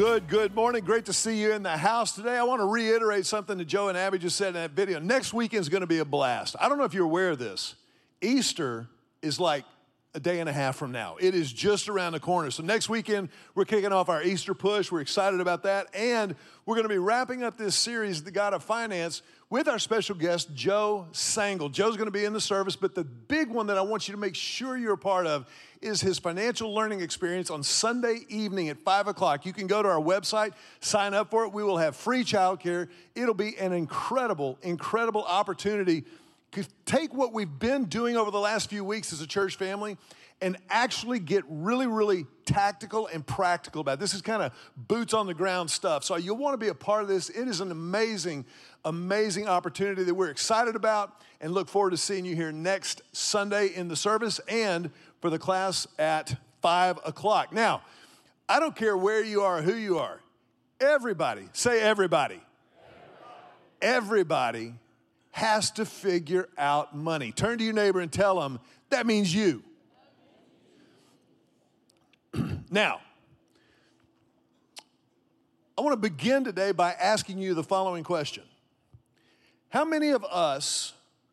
Good, good morning. Great to see you in the house today. I want to reiterate something that Joe and Abby just said in that video. Next weekend is going to be a blast. I don't know if you're aware of this. Easter is like a day and a half from now. It is just around the corner. So next weekend, we're kicking off our Easter push. We're excited about that. And we're going to be wrapping up this series, The God of Finance, with our special guest, Joe Sangl. Joe's going to be in the service, but the big one that I want you to make sure you're a part of is his financial learning experience on Sunday evening at 5 o'clock. You can go to our website, sign up for it. We will have free childcare. It'll be an incredible, incredible opportunity take what we've been doing over the last few weeks as a church family and actually get really, really tactical and practical about it. This is kind of boots on the ground stuff. So you'll want to be a part of this. It is an amazing, amazing opportunity that we're excited about and look forward to seeing you here next Sunday in the service and for the class at five o'clock. Now, I don't care where you are, who you are. Everybody, say everybody. Everybody, everybody has to figure out money. Turn to your neighbor and tell them that means you. Now, I want to begin today by asking you the following question How many of us,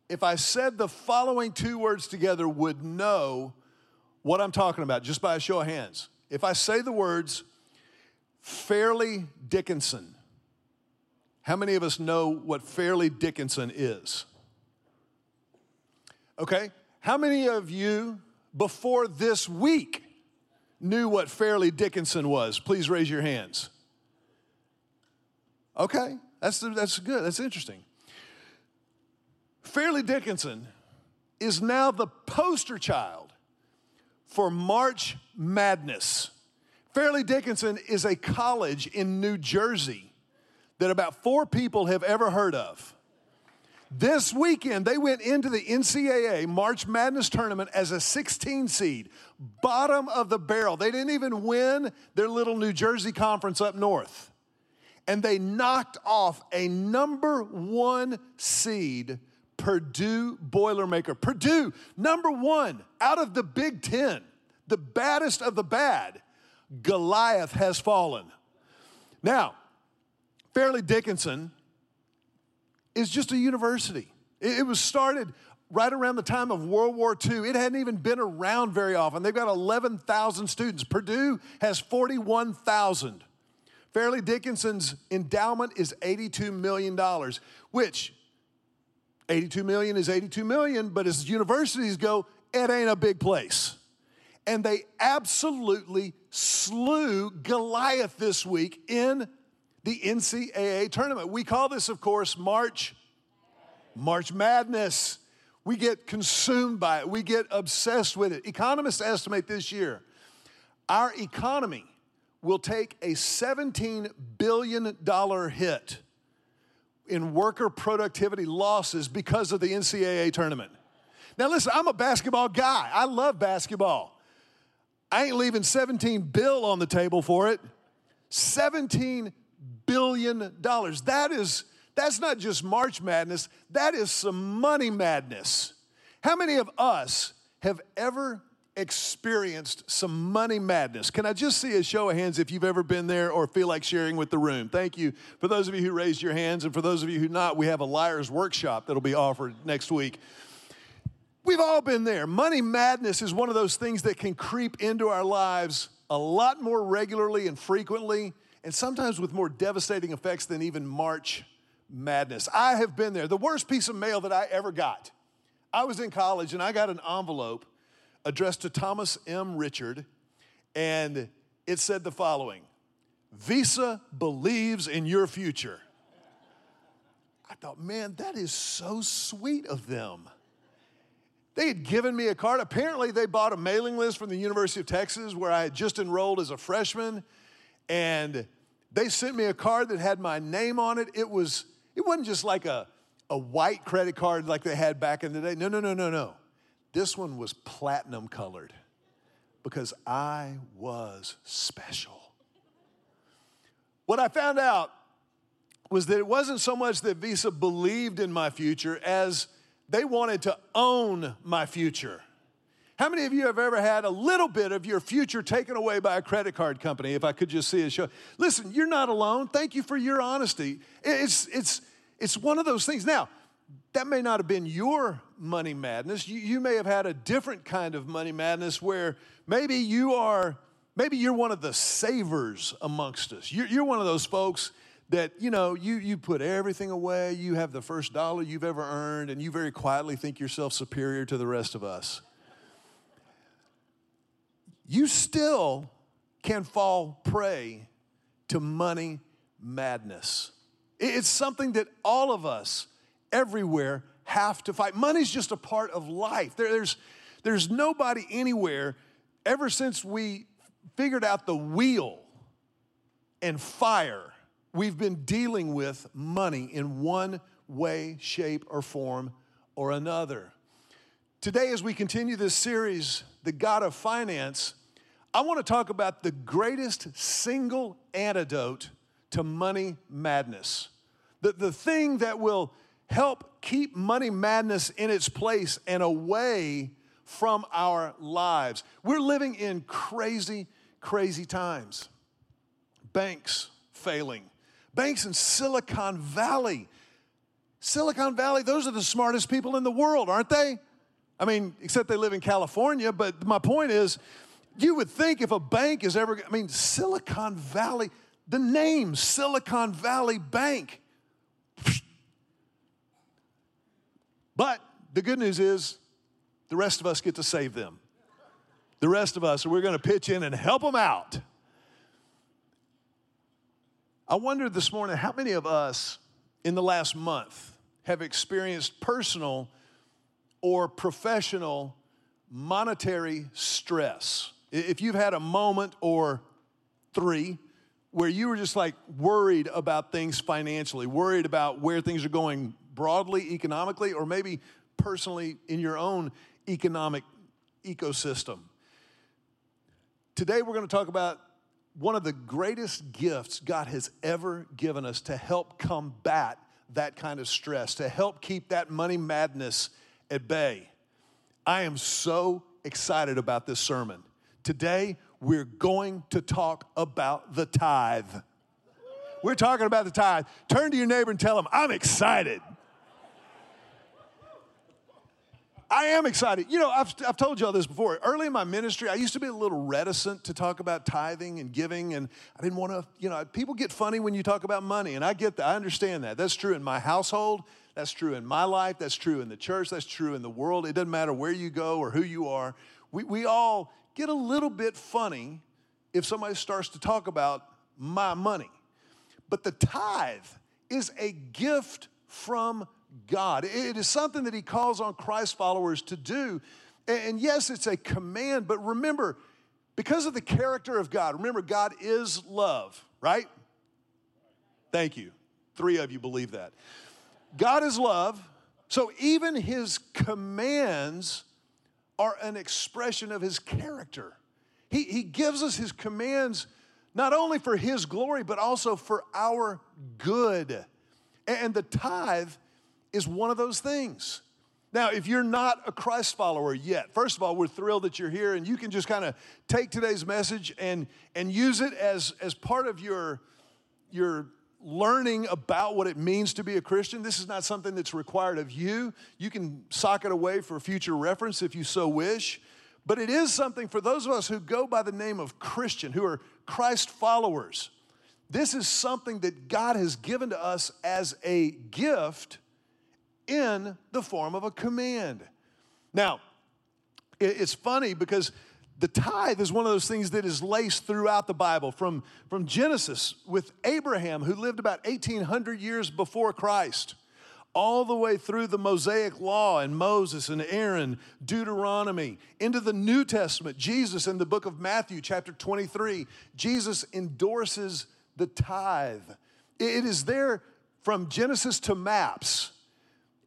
if I said the following two words together, would know what I'm talking about just by a show of hands? If I say the words Fairleigh Dickinson, how many of us know what Fairleigh Dickinson is? Okay, how many of you before this week knew what Fairleigh Dickinson was? Please raise your hands. Okay, that's, that's good, that's interesting. Fairleigh Dickinson is now the poster child for March Madness. Fairleigh Dickinson is a college in New Jersey that about four people have ever heard of. This weekend, they went into the NCAA March Madness tournament as a 16 seed, bottom of the barrel. They didn't even win their little New Jersey conference up north. And they knocked off a number one seed, Purdue Boilermaker. Purdue, number one out of the Big Ten, the baddest of the bad. Goliath has fallen. Now, Fairleigh Dickinson is just a university. It was started right around the time of World War II. It hadn't even been around very often. They've got 11,000 students. Purdue has 41,000. Fairleigh Dickinson's endowment is $82 million, which 82 million is 82 million, but as universities go, it ain't a big place. And they absolutely slew Goliath this week in the NCAA tournament. We call this, of course, March March Madness. We get consumed by it. We get obsessed with it. Economists estimate this year our economy will take a $17 billion hit in worker productivity losses because of the NCAA tournament. Now, listen, I'm a basketball guy. I love basketball. I ain't leaving 17 bill on the table for it. 17 billion dollars. That is that's not just March Madness, that is some money madness. How many of us have ever experienced some money madness? Can I just see a show of hands if you've ever been there or feel like sharing with the room? Thank you. For those of you who raised your hands, and for those of you who not, we have a liar's workshop that'll be offered next week. We've all been there. Money madness is one of those things that can creep into our lives a lot more regularly and frequently and sometimes with more devastating effects than even March Madness. I have been there. The worst piece of mail that I ever got. I was in college and I got an envelope addressed to Thomas M. Richard, and it said the following Visa believes in your future. I thought, man, that is so sweet of them. They had given me a card. Apparently, they bought a mailing list from the University of Texas where I had just enrolled as a freshman. And they sent me a card that had my name on it. It was, it wasn't just like a, a white credit card like they had back in the day. No, no, no, no, no. This one was platinum colored because I was special. What I found out was that it wasn't so much that Visa believed in my future as they wanted to own my future. How many of you have ever had a little bit of your future taken away by a credit card company? If I could just see a show. Listen, you're not alone. Thank you for your honesty. It's, it's, it's one of those things. Now, that may not have been your money madness. You, you may have had a different kind of money madness where maybe you are, maybe you're one of the savers amongst us. You're, you're one of those folks that, you know, you, you put everything away, you have the first dollar you've ever earned, and you very quietly think yourself superior to the rest of us. You still can fall prey to money madness. It's something that all of us everywhere have to fight. Money's just a part of life. There, there's, there's nobody anywhere, ever since we figured out the wheel and fire, we've been dealing with money in one way, shape, or form or another. Today, as we continue this series, The God of Finance, I want to talk about the greatest single antidote to money madness. The, the thing that will help keep money madness in its place and away from our lives. We're living in crazy, crazy times. Banks failing, banks in Silicon Valley. Silicon Valley, those are the smartest people in the world, aren't they? I mean, except they live in California, but my point is, you would think if a bank is ever, I mean, Silicon Valley, the name Silicon Valley Bank But the good news is the rest of us get to save them. The rest of us, we're going to pitch in and help them out. I wondered this morning how many of us in the last month have experienced personal or professional monetary stress. If you've had a moment or three where you were just like worried about things financially, worried about where things are going broadly economically or maybe personally in your own economic ecosystem. Today, we're going to talk about one of the greatest gifts God has ever given us to help combat that kind of stress, to help keep that money madness at bay. I am so excited about this sermon. Today, we're going to talk about the tithe. We're talking about the tithe. Turn to your neighbor and tell him, I'm excited. I am excited. You know, I've, I've told y'all this before. Early in my ministry, I used to be a little reticent to talk about tithing and giving, and I didn't want to, you know, people get funny when you talk about money, and I get that. I understand that. That's true in my household. That's true in my life. That's true in the church. That's true in the world. It doesn't matter where you go or who you are. We, we all get a little bit funny if somebody starts to talk about my money. But the tithe is a gift from God. It is something that He calls on Christ followers to do. And yes, it's a command, but remember, because of the character of God, remember, God is love, right? Thank you. Three of you believe that. God is love, so even His commands are an expression of His character. He, he gives us His commands not only for His glory, but also for our good. And the tithe is one of those things. Now, if you're not a Christ follower yet, first of all, we're thrilled that you're here and you can just kind of take today's message and, and use it as, as part of your, your learning about what it means to be a Christian. This is not something that's required of you. You can sock it away for future reference if you so wish. But it is something for those of us who go by the name of Christian, who are Christ followers. This is something that God has given to us as a gift in the form of a command. Now, it's funny because the tithe is one of those things that is laced throughout the Bible from, from Genesis with Abraham, who lived about 1800 years before Christ, all the way through the Mosaic Law and Moses and Aaron, Deuteronomy, into the New Testament, Jesus in the book of Matthew, chapter 23. Jesus endorses the tithe. It is there from Genesis to maps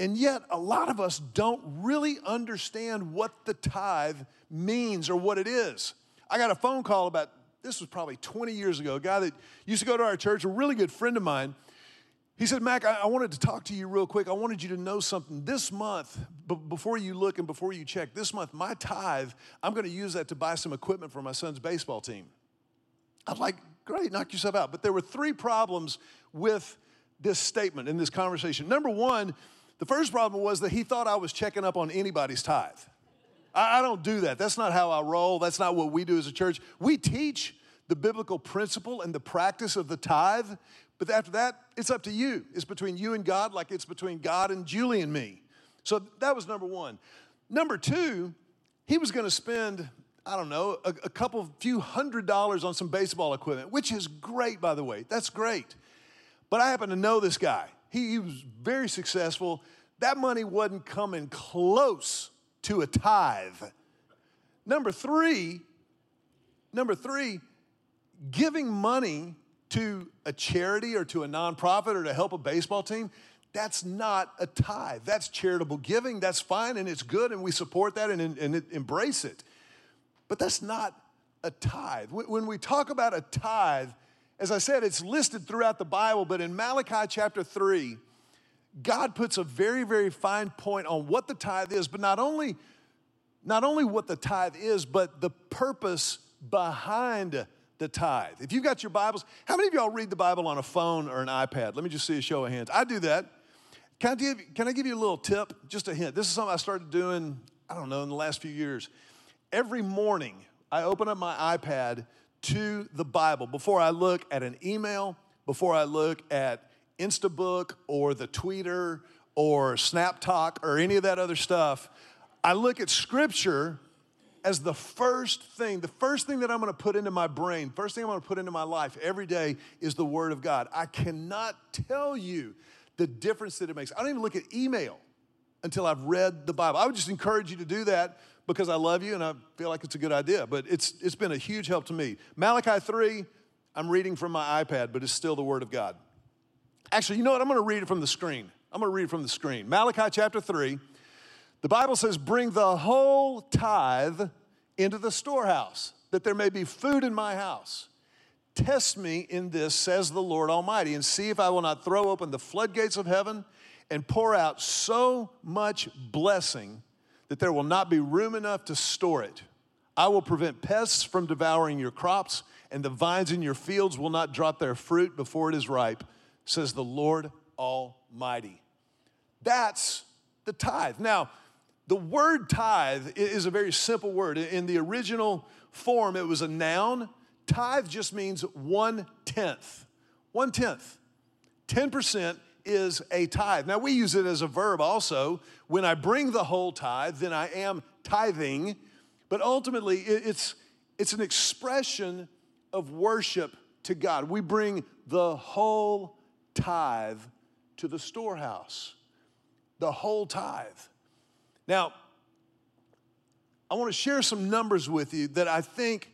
and yet, a lot of us don't really understand what the tithe means or what it is. I got a phone call about, this was probably 20 years ago, a guy that used to go to our church, a really good friend of mine. He said, Mac, I, wanted to talk to you real quick. I wanted you to know something. This month, b- before you look and before you check, this month, my tithe, I'm going to use that to buy some equipment for my son's baseball team. I was like, great, knock yourself out. But there were three problems with this statement in this conversation. Number one, the first problem was that he thought I was checking up on anybody's tithe. I, I don't do that. That's not how I roll. That's not what we do as a church. We teach the biblical principle and the practice of the tithe, but after that, it's up to you. It's between you and God, like it's between God and Julie and me. So that was number one. Number two, he was going to spend, I don't know, a, a couple, few hundred dollars on some baseball equipment, which is great, by the way. That's great. But I happen to know this guy. He, he was very successful. That money wasn't coming close to a tithe. Number three, number three, giving money to a charity or to a nonprofit or to help a baseball team, that's not a tithe. That's charitable giving. That's fine and it's good and we support that and, and embrace it. But that's not a tithe. When we talk about a tithe, as I said, it's listed throughout the Bible, but in Malachi chapter 3, God puts a very, very fine point on what the tithe is, but not only, not only what the tithe is, but the purpose behind the tithe. If you've got your Bibles, how many of y'all read the Bible on a phone or an iPad? Let me just see a show of hands. I do that. Can I give, can I give you a little tip? Just a hint. This is something I started doing, I don't know, in the last few years. Every morning, I open up my iPad to the Bible before I look at an email, before I look at Instabook or the Tweeter or Snap Talk or any of that other stuff. I look at Scripture as the first thing, the first thing that I'm gonna put into my brain, first thing I'm gonna put into my life every day is the Word of God. I cannot tell you the difference that it makes. I don't even look at email until I've read the Bible. I would just encourage you to do that because I love you and I feel like it's a good idea. But it's, it's been a huge help to me. Malachi 3, I'm reading from my iPad, but it's still the Word of God. Actually, you know what? I'm gonna read it from the screen. I'm gonna read it from the screen. Malachi chapter 3 the Bible says, Bring the whole tithe into the storehouse, that there may be food in my house. Test me in this, says the Lord Almighty, and see if I will not throw open the floodgates of heaven and pour out so much blessing that there will not be room enough to store it. I will prevent pests from devouring your crops, and the vines in your fields will not drop their fruit before it is ripe, says the Lord Almighty. That's the tithe. Now, the word tithe is a very simple word. In the original form, it was a noun. Tithe just means one tenth. One tenth. 10% is a tithe. Now, we use it as a verb also. When I bring the whole tithe, then I am tithing. But ultimately, it's, it's an expression of worship to God. We bring the whole tithe to the storehouse. The whole tithe. Now, I want to share some numbers with you that I think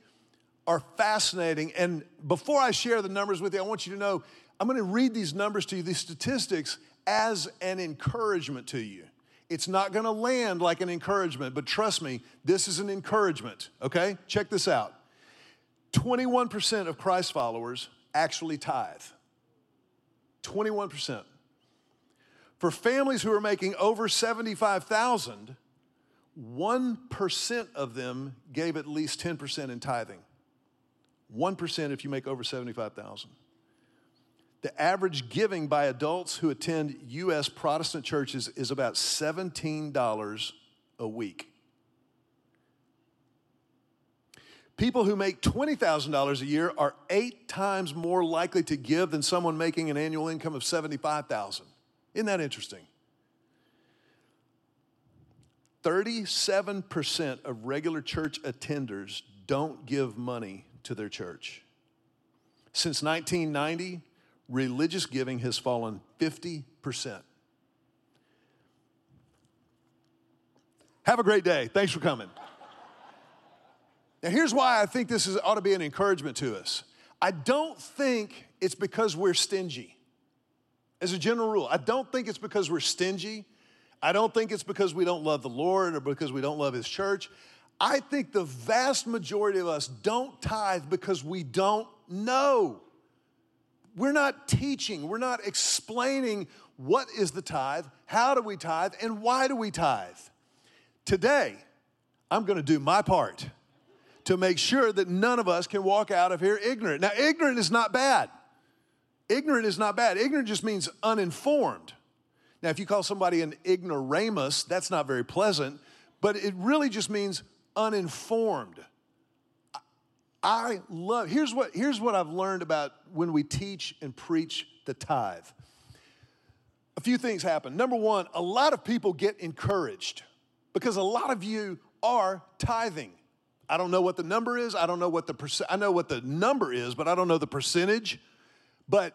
are fascinating. And before I share the numbers with you, I want you to know I'm going to read these numbers to you, these statistics, as an encouragement to you. It's not going to land like an encouragement, but trust me, this is an encouragement, okay? Check this out 21% of Christ followers actually tithe. 21%. For families who are making over 75,000, 1% of them gave at least 10% in tithing. 1% if you make over 75,000. The average giving by adults who attend US Protestant churches is about $17 a week. People who make $20,000 a year are 8 times more likely to give than someone making an annual income of 75,000. Isn't that interesting? 37% of regular church attenders don't give money to their church. Since 1990, religious giving has fallen 50%. Have a great day. Thanks for coming. Now, here's why I think this is, ought to be an encouragement to us. I don't think it's because we're stingy as a general rule. I don't think it's because we're stingy. I don't think it's because we don't love the Lord or because we don't love His church. I think the vast majority of us don't tithe because we don't know. we're not teaching, we're not explaining what is the tithe, how do we tithe, and why do we tithe. Today, I'm gonna do my part to make sure that none of us can walk out of here ignorant. Now, ignorant is not bad. Ignorant is not bad. Ignorant just means uninformed. Now, if you call somebody an ignoramus, that's not very pleasant, but it really just means uninformed. I love, here's what, here's what I've learned about when we teach and preach the tithe. A few things happen. Number one, a lot of people get encouraged because a lot of you are tithing. I don't know what the number is. I don't know what the percent, I know what the number is, but I don't know the percentage. But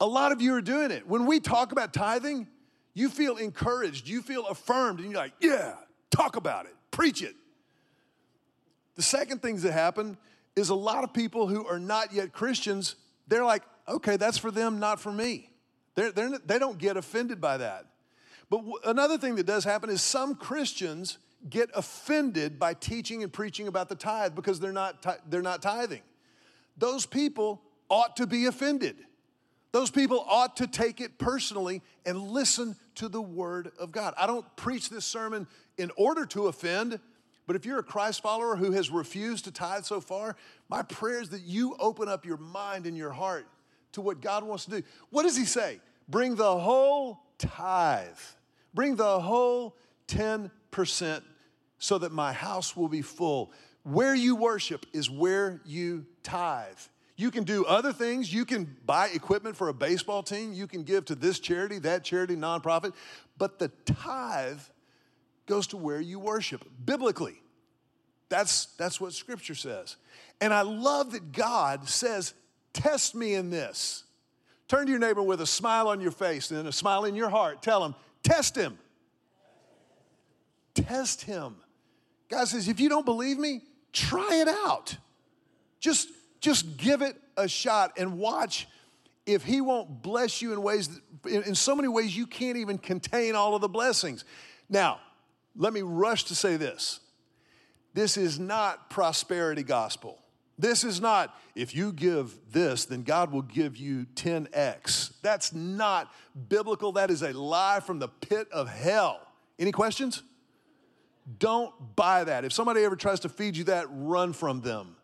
a lot of you are doing it. When we talk about tithing, you feel encouraged, you feel affirmed, and you're like, yeah, talk about it, preach it. The second things that happen is a lot of people who are not yet Christians, they're like, okay, that's for them, not for me. They're, they're, they don't get offended by that. But w- another thing that does happen is some Christians get offended by teaching and preaching about the tithe because they're not, they're not tithing. Those people ought to be offended. Those people ought to take it personally and listen to the word of God. I don't preach this sermon in order to offend, but if you're a Christ follower who has refused to tithe so far, my prayer is that you open up your mind and your heart to what God wants to do. What does He say? Bring the whole tithe, bring the whole 10% so that my house will be full. Where you worship is where you tithe. You can do other things. You can buy equipment for a baseball team. You can give to this charity, that charity, nonprofit. But the tithe goes to where you worship biblically. That's, that's what scripture says. And I love that God says, Test me in this. Turn to your neighbor with a smile on your face and a smile in your heart. Tell him, Test him. Test him. God says, if you don't believe me, try it out. Just just give it a shot and watch if he won't bless you in ways that, in, in so many ways you can't even contain all of the blessings. Now, let me rush to say this. This is not prosperity gospel. This is not, if you give this, then God will give you 10x. That's not biblical. That is a lie from the pit of hell. Any questions? Don't buy that. If somebody ever tries to feed you that, run from them.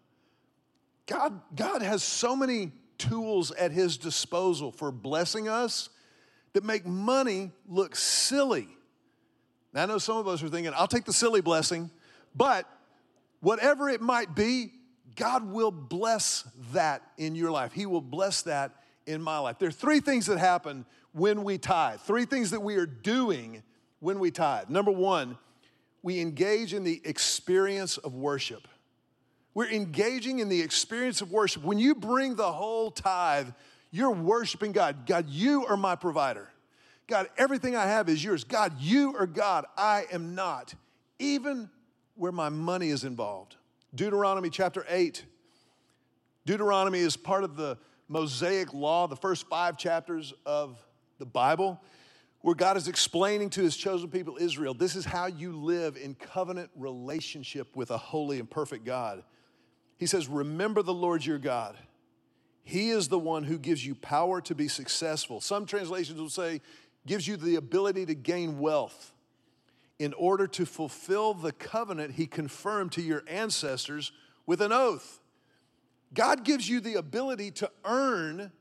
God, God has so many tools at his disposal for blessing us that make money look silly. Now, I know some of us are thinking, I'll take the silly blessing, but whatever it might be, God will bless that in your life. He will bless that in my life. There are three things that happen when we tithe, three things that we are doing when we tithe. Number one, we engage in the experience of worship. We're engaging in the experience of worship. When you bring the whole tithe, you're worshiping God. God, you are my provider. God, everything I have is yours. God, you are God. I am not, even where my money is involved. Deuteronomy chapter 8. Deuteronomy is part of the Mosaic law, the first five chapters of the Bible, where God is explaining to his chosen people, Israel, this is how you live in covenant relationship with a holy and perfect God. He says, Remember the Lord your God. He is the one who gives you power to be successful. Some translations will say, gives you the ability to gain wealth in order to fulfill the covenant he confirmed to your ancestors with an oath. God gives you the ability to earn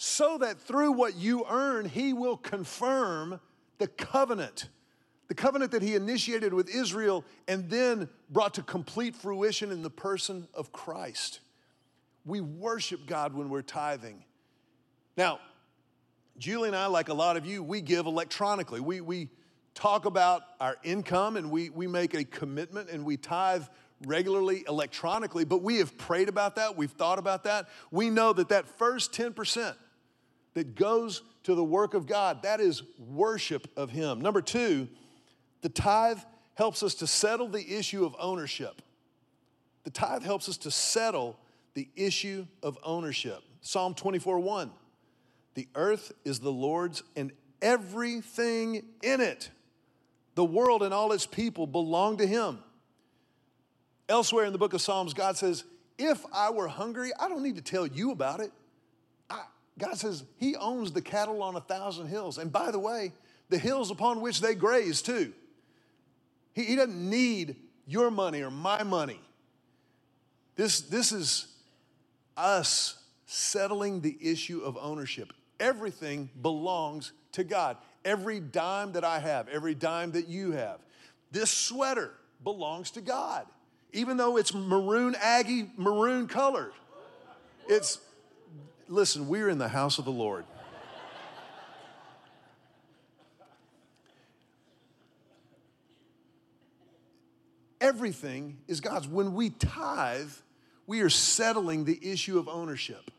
so that through what you earn, he will confirm the covenant the covenant that he initiated with Israel and then brought to complete fruition in the person of Christ. We worship God when we're tithing. Now, Julie and I, like a lot of you, we give electronically. We, we talk about our income and we, we make a commitment and we tithe regularly electronically, but we have prayed about that. We've thought about that. We know that that first 10% that goes to the work of God, that is worship of Him. Number two, the tithe helps us to settle the issue of ownership. The tithe helps us to settle the issue of ownership. Psalm 24 1. The earth is the Lord's and everything in it. The world and all its people belong to Him. Elsewhere in the book of Psalms, God says, If I were hungry, I don't need to tell you about it. I, God says He owns the cattle on a thousand hills. And by the way, the hills upon which they graze, too. He, he doesn't need your money or my money. This, this is us settling the issue of ownership. Everything belongs to God. Every dime that I have, every dime that you have, this sweater belongs to God. Even though it's maroon Aggie, maroon colored. It's, listen, we're in the house of the Lord. Everything is God's. When we tithe, we are settling the issue of ownership.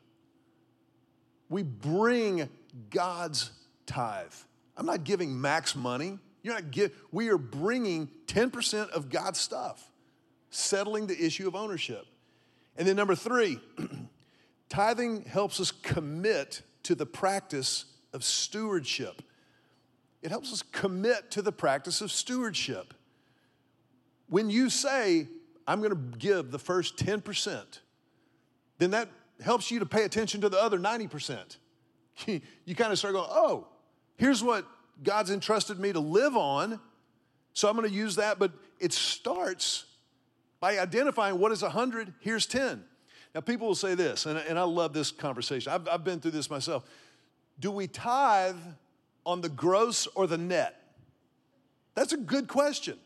We bring God's tithe. I'm not giving Mac's money. You're not give, we are bringing 10% of God's stuff, settling the issue of ownership. And then number three, tithing helps us commit to the practice of stewardship. It helps us commit to the practice of stewardship. When you say, I'm going to give the first 10%, then that helps you to pay attention to the other 90%. you kind of start going, oh, here's what God's entrusted me to live on, so I'm going to use that. But it starts by identifying what is 100, here's 10. Now, people will say this, and, and I love this conversation. I've, I've been through this myself. Do we tithe on the gross or the net? That's a good question.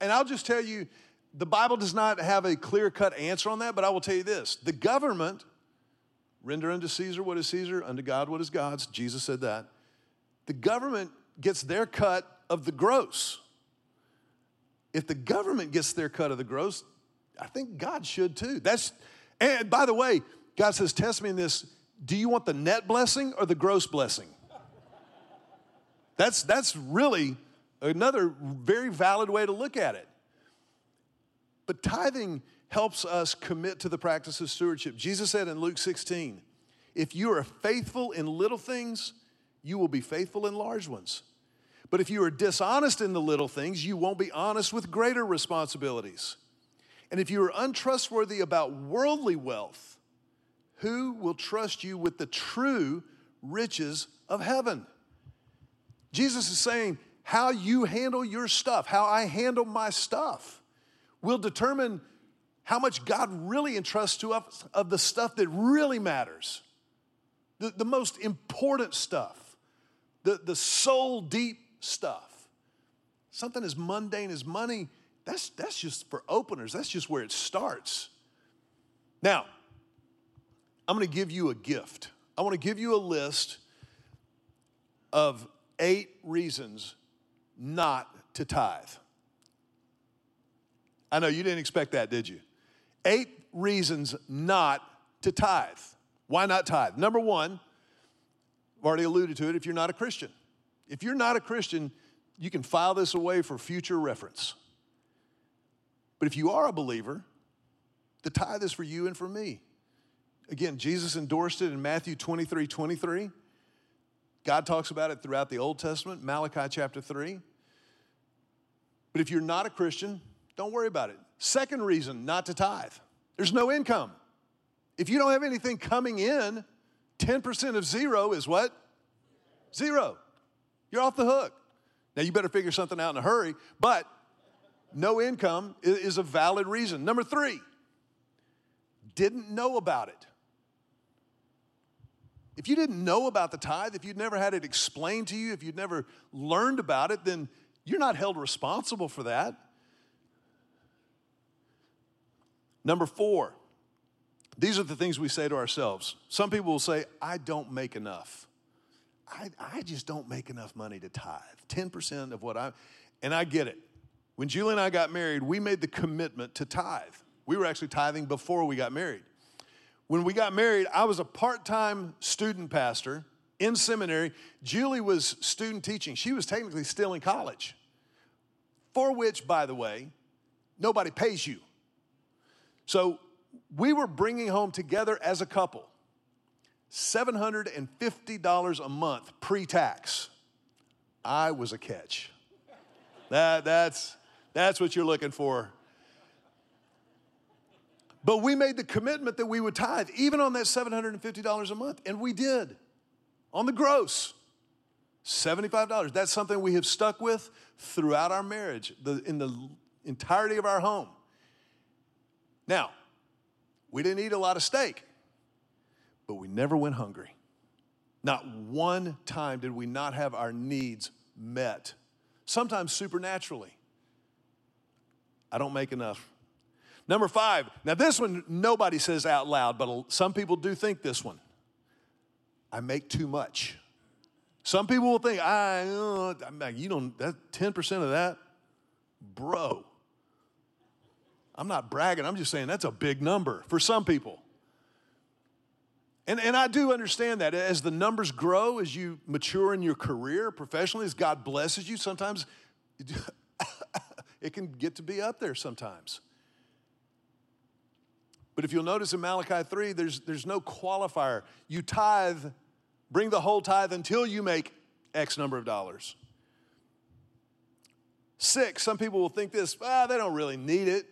And I'll just tell you, the Bible does not have a clear cut answer on that, but I will tell you this the government, render unto Caesar what is Caesar, unto God what is God's. Jesus said that. The government gets their cut of the gross. If the government gets their cut of the gross, I think God should too. That's, and by the way, God says, Test me in this. Do you want the net blessing or the gross blessing? That's, that's really Another very valid way to look at it. But tithing helps us commit to the practice of stewardship. Jesus said in Luke 16, if you are faithful in little things, you will be faithful in large ones. But if you are dishonest in the little things, you won't be honest with greater responsibilities. And if you are untrustworthy about worldly wealth, who will trust you with the true riches of heaven? Jesus is saying, how you handle your stuff, how I handle my stuff, will determine how much God really entrusts to us of the stuff that really matters, the, the most important stuff, the, the soul deep stuff. Something as mundane as money, that's, that's just for openers, that's just where it starts. Now, I'm gonna give you a gift. I wanna give you a list of eight reasons not to tithe. I know you didn't expect that, did you? Eight reasons not to tithe. Why not tithe? Number one, I've already alluded to it, if you're not a Christian. If you're not a Christian, you can file this away for future reference. But if you are a believer, the tithe is for you and for me. Again, Jesus endorsed it in Matthew 23 23. God talks about it throughout the Old Testament, Malachi chapter 3. But if you're not a Christian, don't worry about it. Second reason not to tithe there's no income. If you don't have anything coming in, 10% of zero is what? Zero. You're off the hook. Now you better figure something out in a hurry, but no income is a valid reason. Number three, didn't know about it. If you didn't know about the tithe, if you'd never had it explained to you, if you'd never learned about it, then you're not held responsible for that. Number four, these are the things we say to ourselves. Some people will say, I don't make enough. I, I just don't make enough money to tithe. 10% of what I, and I get it. When Julie and I got married, we made the commitment to tithe. We were actually tithing before we got married. When we got married, I was a part time student pastor in seminary. Julie was student teaching. She was technically still in college, for which, by the way, nobody pays you. So we were bringing home together as a couple $750 a month pre tax. I was a catch. That, that's, that's what you're looking for But we made the commitment that we would tithe, even on that $750 a month, and we did on the gross. $75. That's something we have stuck with throughout our marriage, the, in the entirety of our home. Now, we didn't eat a lot of steak, but we never went hungry. Not one time did we not have our needs met, sometimes supernaturally. I don't make enough. Number five, now this one nobody says out loud, but some people do think this one. I make too much. Some people will think, I, uh, you don't, that 10% of that, bro. I'm not bragging, I'm just saying that's a big number for some people. And, and I do understand that as the numbers grow, as you mature in your career professionally, as God blesses you, sometimes it can get to be up there sometimes. But if you'll notice in Malachi 3, there's, there's no qualifier. You tithe, bring the whole tithe until you make X number of dollars. Six, some people will think this, ah, they don't really need it.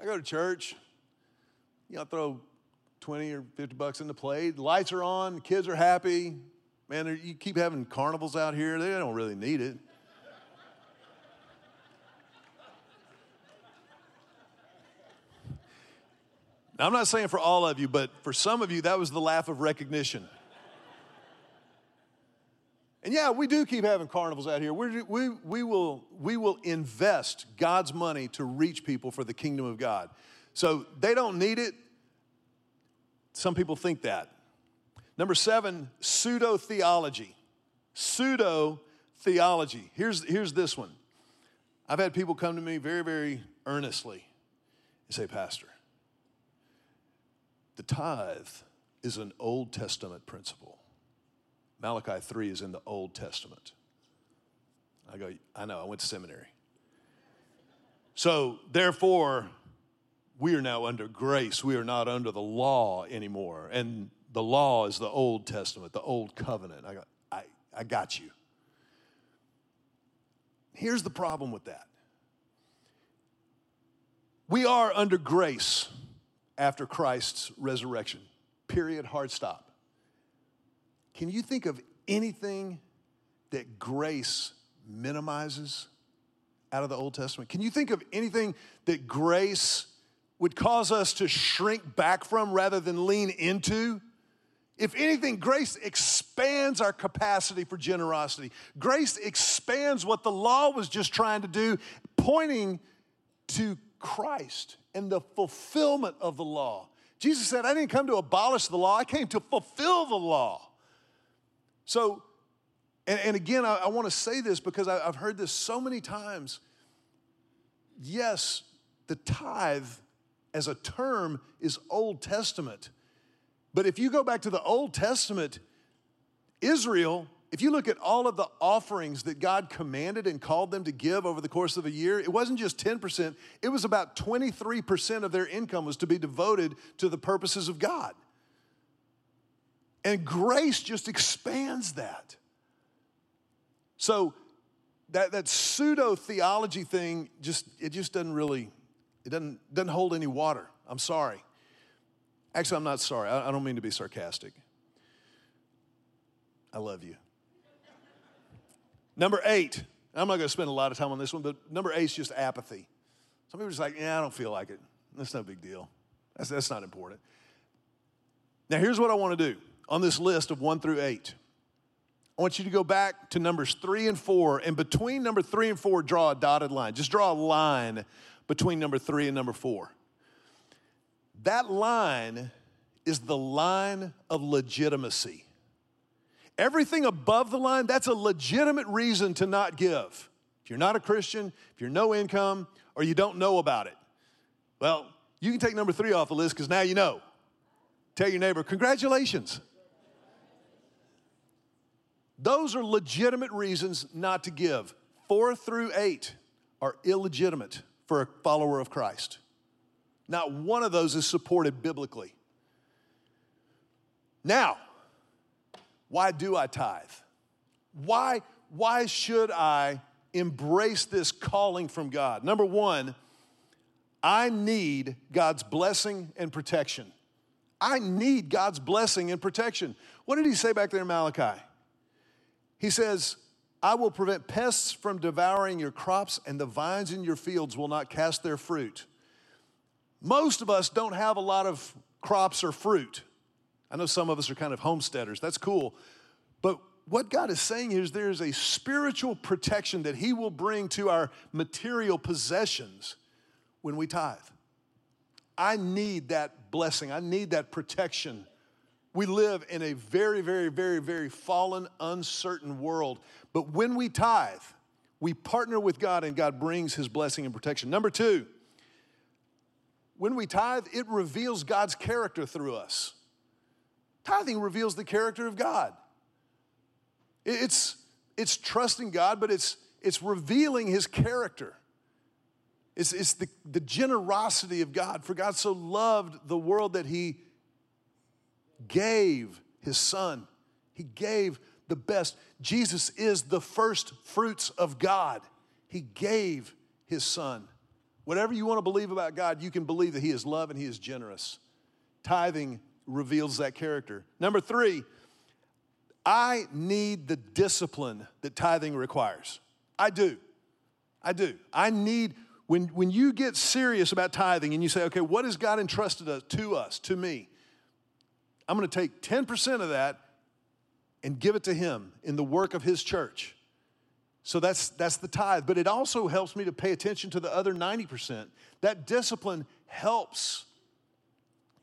I go to church, you know, throw 20 or 50 bucks in the plate. Lights are on, kids are happy. Man, you keep having carnivals out here, they don't really need it. Now, I'm not saying for all of you, but for some of you, that was the laugh of recognition. And yeah, we do keep having carnivals out here. We're, we, we, will, we will invest God's money to reach people for the kingdom of God. So they don't need it. Some people think that. Number seven, pseudo theology. Pseudo theology. Here's, here's this one. I've had people come to me very, very earnestly and say, Pastor, the tithe is an Old Testament principle. Malachi 3 is in the Old Testament. I go, I know, I went to seminary. So, therefore, we are now under grace. We are not under the law anymore. And the law is the Old Testament, the Old Covenant. I, go, I, I got you. Here's the problem with that we are under grace after Christ's resurrection. Period, hard stop. Can you think of anything that grace minimizes out of the Old Testament? Can you think of anything that grace would cause us to shrink back from rather than lean into? If anything, grace expands our capacity for generosity. Grace expands what the law was just trying to do, pointing to Christ and the fulfillment of the law. Jesus said, I didn't come to abolish the law, I came to fulfill the law. So, and, and again, I, I want to say this because I, I've heard this so many times. Yes, the tithe as a term is Old Testament. But if you go back to the Old Testament, Israel if you look at all of the offerings that God commanded and called them to give over the course of a year, it wasn't just 10%, it was about 23% of their income was to be devoted to the purposes of God. And grace just expands that. So that, that pseudo theology thing just it just doesn't really it doesn't doesn't hold any water. I'm sorry. Actually, I'm not sorry. I, I don't mean to be sarcastic. I love you. Number eight, I'm not going to spend a lot of time on this one, but number eight is just apathy. Some people are just like, yeah, I don't feel like it. That's no big deal. That's, that's not important. Now, here's what I want to do on this list of one through eight. I want you to go back to numbers three and four, and between number three and four, draw a dotted line. Just draw a line between number three and number four. That line is the line of legitimacy. Everything above the line, that's a legitimate reason to not give. If you're not a Christian, if you're no income, or you don't know about it, well, you can take number three off the list because now you know. Tell your neighbor, congratulations. Those are legitimate reasons not to give. Four through eight are illegitimate for a follower of Christ. Not one of those is supported biblically. Now, why do I tithe? Why, why should I embrace this calling from God? Number one, I need God's blessing and protection. I need God's blessing and protection. What did he say back there in Malachi? He says, I will prevent pests from devouring your crops, and the vines in your fields will not cast their fruit. Most of us don't have a lot of crops or fruit. I know some of us are kind of homesteaders. That's cool. But what God is saying is there is a spiritual protection that He will bring to our material possessions when we tithe. I need that blessing, I need that protection. We live in a very, very, very, very fallen, uncertain world. But when we tithe, we partner with God and God brings His blessing and protection. Number two, when we tithe, it reveals God's character through us. Tithing reveals the character of God. It's, it's trusting God, but it's, it's revealing His character. It's, it's the, the generosity of God. For God so loved the world that He gave His Son. He gave the best. Jesus is the first fruits of God. He gave His Son. Whatever you want to believe about God, you can believe that He is love and He is generous. Tithing reveals that character. Number three, I need the discipline that tithing requires. I do. I do. I need, when, when you get serious about tithing and you say, okay, what has God entrusted us, to us, to me? I'm going to take 10% of that and give it to Him in the work of His church. So that's, that's the tithe. But it also helps me to pay attention to the other 90%. That discipline helps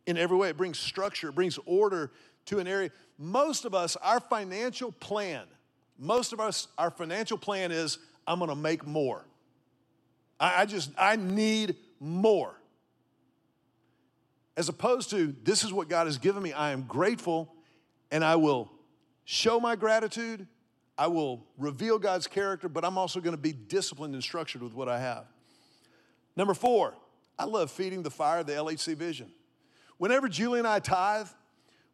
in every way. It brings structure, it brings order to an area. Most of us, our financial plan, most of us, our financial plan is I'm gonna make more. I, I just, I need more. As opposed to, this is what God has given me, I am grateful, and I will show my gratitude I will reveal God's character, but I'm also to be disciplined and structured with what I have. Number four, I love feeding the fire of the LHC vision. Whenever Julie and I tithe,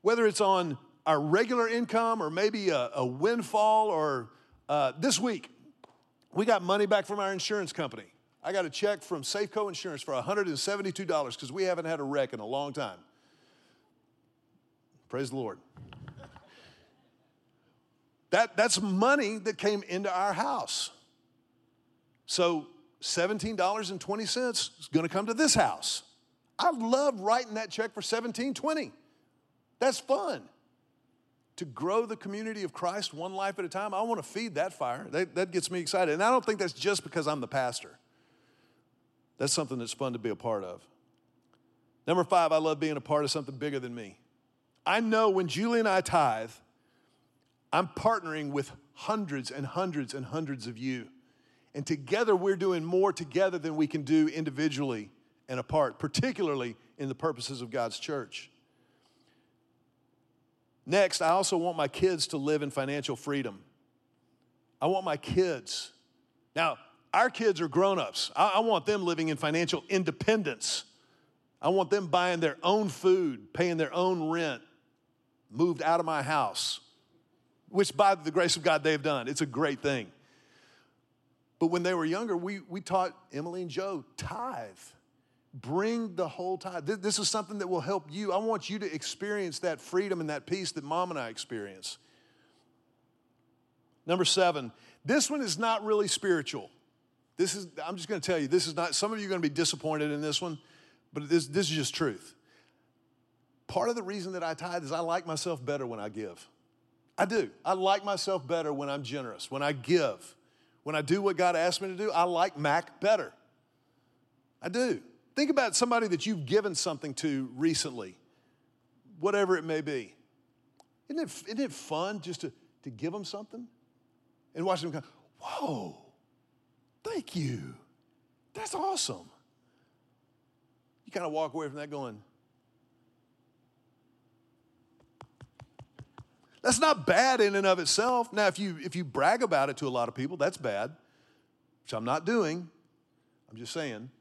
whether it's on our regular income or maybe a, a windfall or uh, this week, we got money back from our insurance company. I got a check from Safeco Insurance for $172 because we haven't had a wreck in a long time. Praise the Lord. That, that's money that came into our house. So $17.20 is going to come to this house. I love writing that check for 1720. That's fun. To grow the community of Christ one life at a time, I want to feed that fire. That, that gets me excited. And I don't think that's just because I'm the pastor. That's something that's fun to be a part of. Number five, I love being a part of something bigger than me. I know when Julie and I tithe, I'm partnering with hundreds and hundreds and hundreds of you. And together we're doing more together than we can do individually and apart, particularly in the purposes of God's church. Next, I also want my kids to live in financial freedom. I want my kids. Now, our kids are grown ups. I, I, want them living in financial independence. I want them buying their own food, paying their own rent, moved out of my house which by the grace of God they've done. It's a great thing. But when they were younger, we, we taught Emily and Joe tithe. Bring the whole tithe. This is something that will help you. I want you to experience that freedom and that peace that mom and I experience. Number seven, this one is not really spiritual. This is, I'm just going to tell you, this is not, some of you are going to be disappointed in this one, but this, this is just truth. Part of the reason that I tithe is I like myself better when I give. I do. I like myself better when I'm generous, when I give. When I do what God asked me to do, I like Mac better. I do. Think about somebody that you've given something to recently, whatever it may be. Isn't it, isn't it fun just to, to give them something and watch them go, whoa, thank you. That's awesome. You kind of walk away from that going, That's not bad in and of itself. Now, if you if you brag about it to a lot of people, that's bad, which I'm not doing. I'm just saying.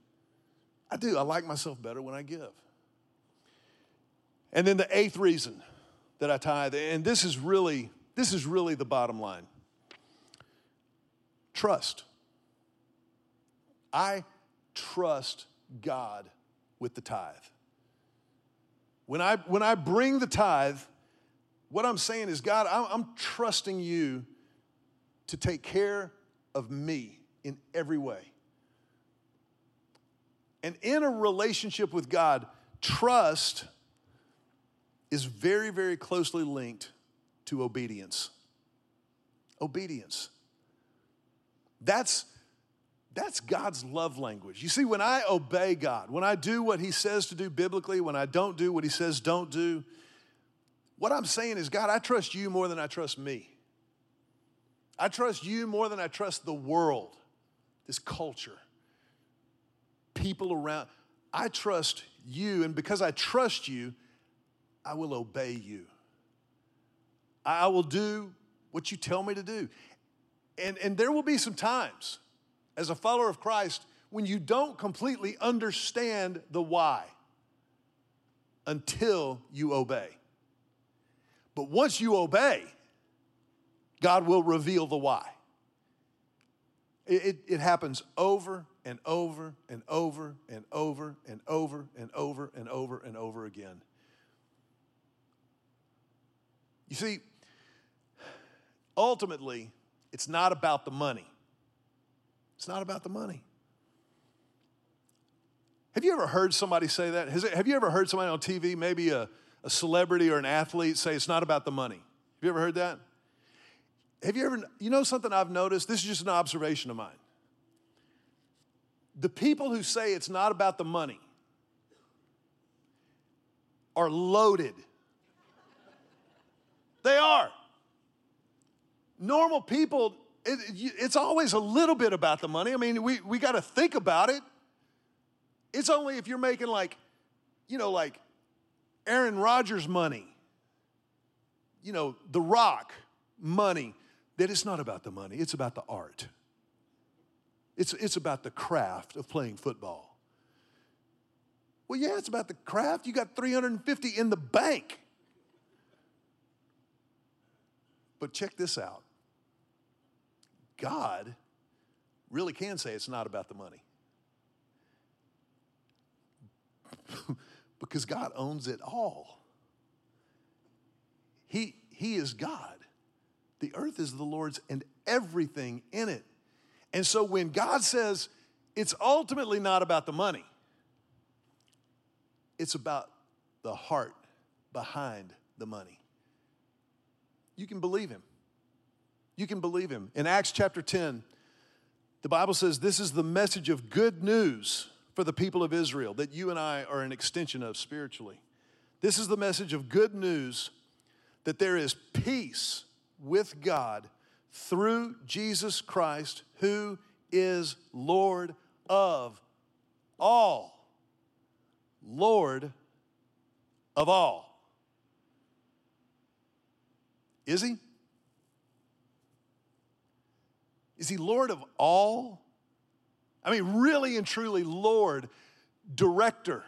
I do. I like myself better when I give. And then the eighth reason that I tithe, and this is really this is really the bottom line. Trust. I trust God with the tithe. When I, when I bring the tithe, what I'm saying is, God, I'm, I'm trusting you to take care of me in every way. And in a relationship with God, trust is very, very closely linked to obedience. Obedience. That's, that's God's love language. You see, when I obey God, when I do what He says to do biblically, when I don't do what He says don't do, what I'm saying is, God, I trust you more than I trust me. I trust you more than I trust the world, this culture, people around. I trust you, and because I trust you, I will obey you. I will do what you tell me to do. And, and there will be some times as a follower of Christ when you don't completely understand the why until you obey. But once you obey, God will reveal the why. It, it, it, happens over and over and over and over and over and over and over and over again. You see, ultimately, it's not about the money. It's not about the money. Have you ever heard somebody say that? It, have you ever heard somebody on TV, maybe a, a celebrity or an athlete, say it's not about the money? Have you ever heard that? Have you ever, you know something I've noticed? This is just an observation of mine. The people who say it's not about the money are loaded. They are. Normal people, it, it's always a little bit about the money. I mean, we, we got to think about it. It's only if you're making like, you know, like Aaron Rodgers money, you know, The Rock money, that it's not about the money, it's about the art. It's, it's about the craft of playing football. Well, yeah, it's about the craft. You got 350 in the bank. But check this out God really can say it's not about the money. because God owns it all. He, he is God. The earth is the Lord's and everything in it. And so when God says it's ultimately not about the money, it's about the heart behind the money. You can believe him. You can believe him. In Acts chapter 10, the Bible says this is the message of good news for the people of Israel that you and I are an extension of spiritually. This is the message of good news that there is peace with God through Jesus Christ, who is Lord of all. Lord of all. Is he? Is he Lord of all? I mean, really and truly, Lord, director,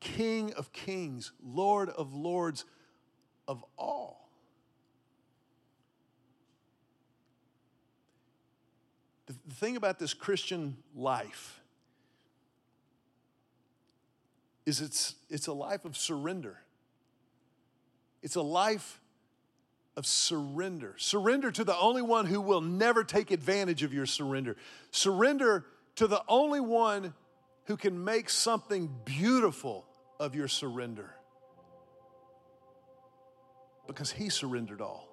King of kings, Lord of lords of all. The, the thing about this Christian life is it's, it's a life of surrender. It's a life of surrender. Surrender to the only one who will never take advantage of your surrender. Surrender to the only one who can make something beautiful of your surrender because he surrendered all.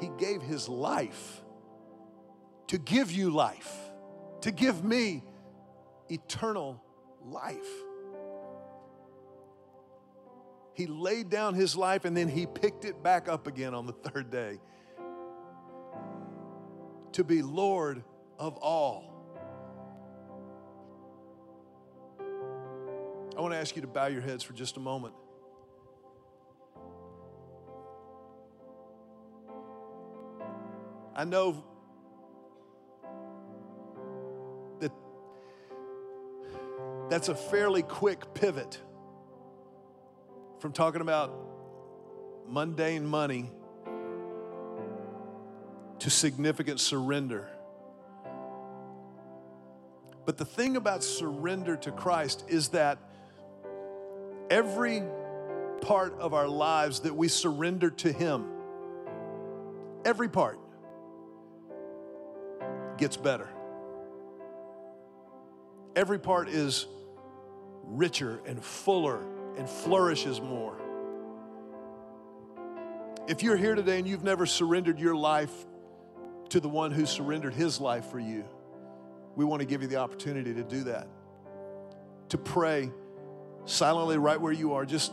He gave his life to give you life, to give me eternal life. He laid down his life and then he picked it back up again on the third day to be Lord of all. I want to ask you to bow your heads for just a moment. I know that's a fairly quick pivot from talking about mundane money to significant surrender. But the thing about surrender to Christ is that every part of our lives that we surrender to Him, every part gets better. Every part is richer and fuller and flourishes more. If you're here today and you've never surrendered your life to the one who surrendered his life for you, we want to give you the opportunity to do that. To pray silently right where you are, just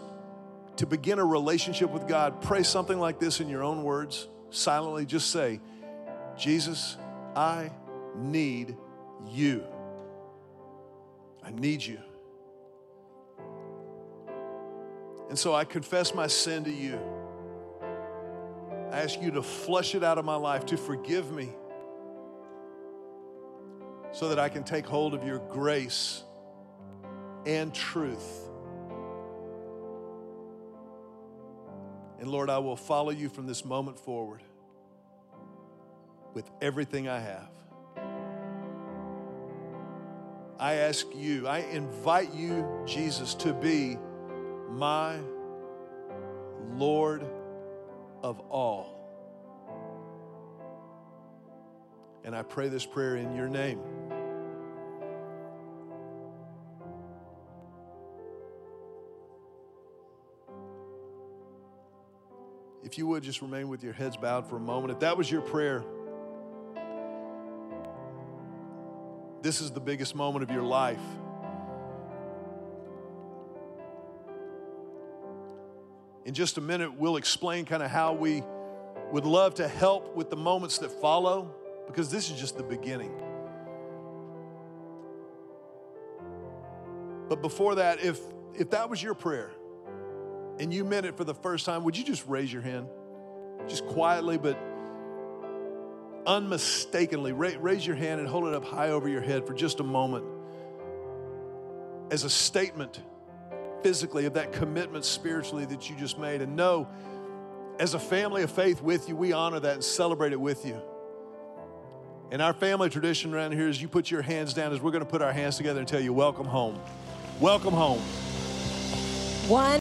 to begin a relationship with God. Pray something like this in your own words, silently. Just say, Jesus, I need you. I need you. And so I confess my sin to you. I ask you to flush it out of my life, to forgive me, so that I can take hold of your grace and truth. And Lord, I will follow you from this moment forward with everything I have. I ask you, I invite you, Jesus, to be my Lord of all. And I pray this prayer in your name. If you would just remain with your heads bowed for a moment. If that was your prayer, this is the biggest moment of your life. In just a minute, we'll explain kind of how we would love to help with the moments that follow, because this is just the beginning. But before that, if, if that was your prayer and you meant it for the first time, would you just raise your hand? Just quietly, but unmistakably, raise your hand and hold it up high over your head for just a moment as a statement physically of that commitment spiritually that you just made. And know, as a family of faith with you, we honor that and celebrate it with you. And our family tradition around here is you put your hands down as we're going to put our hands together and tell you, Welcome home. Welcome home. One.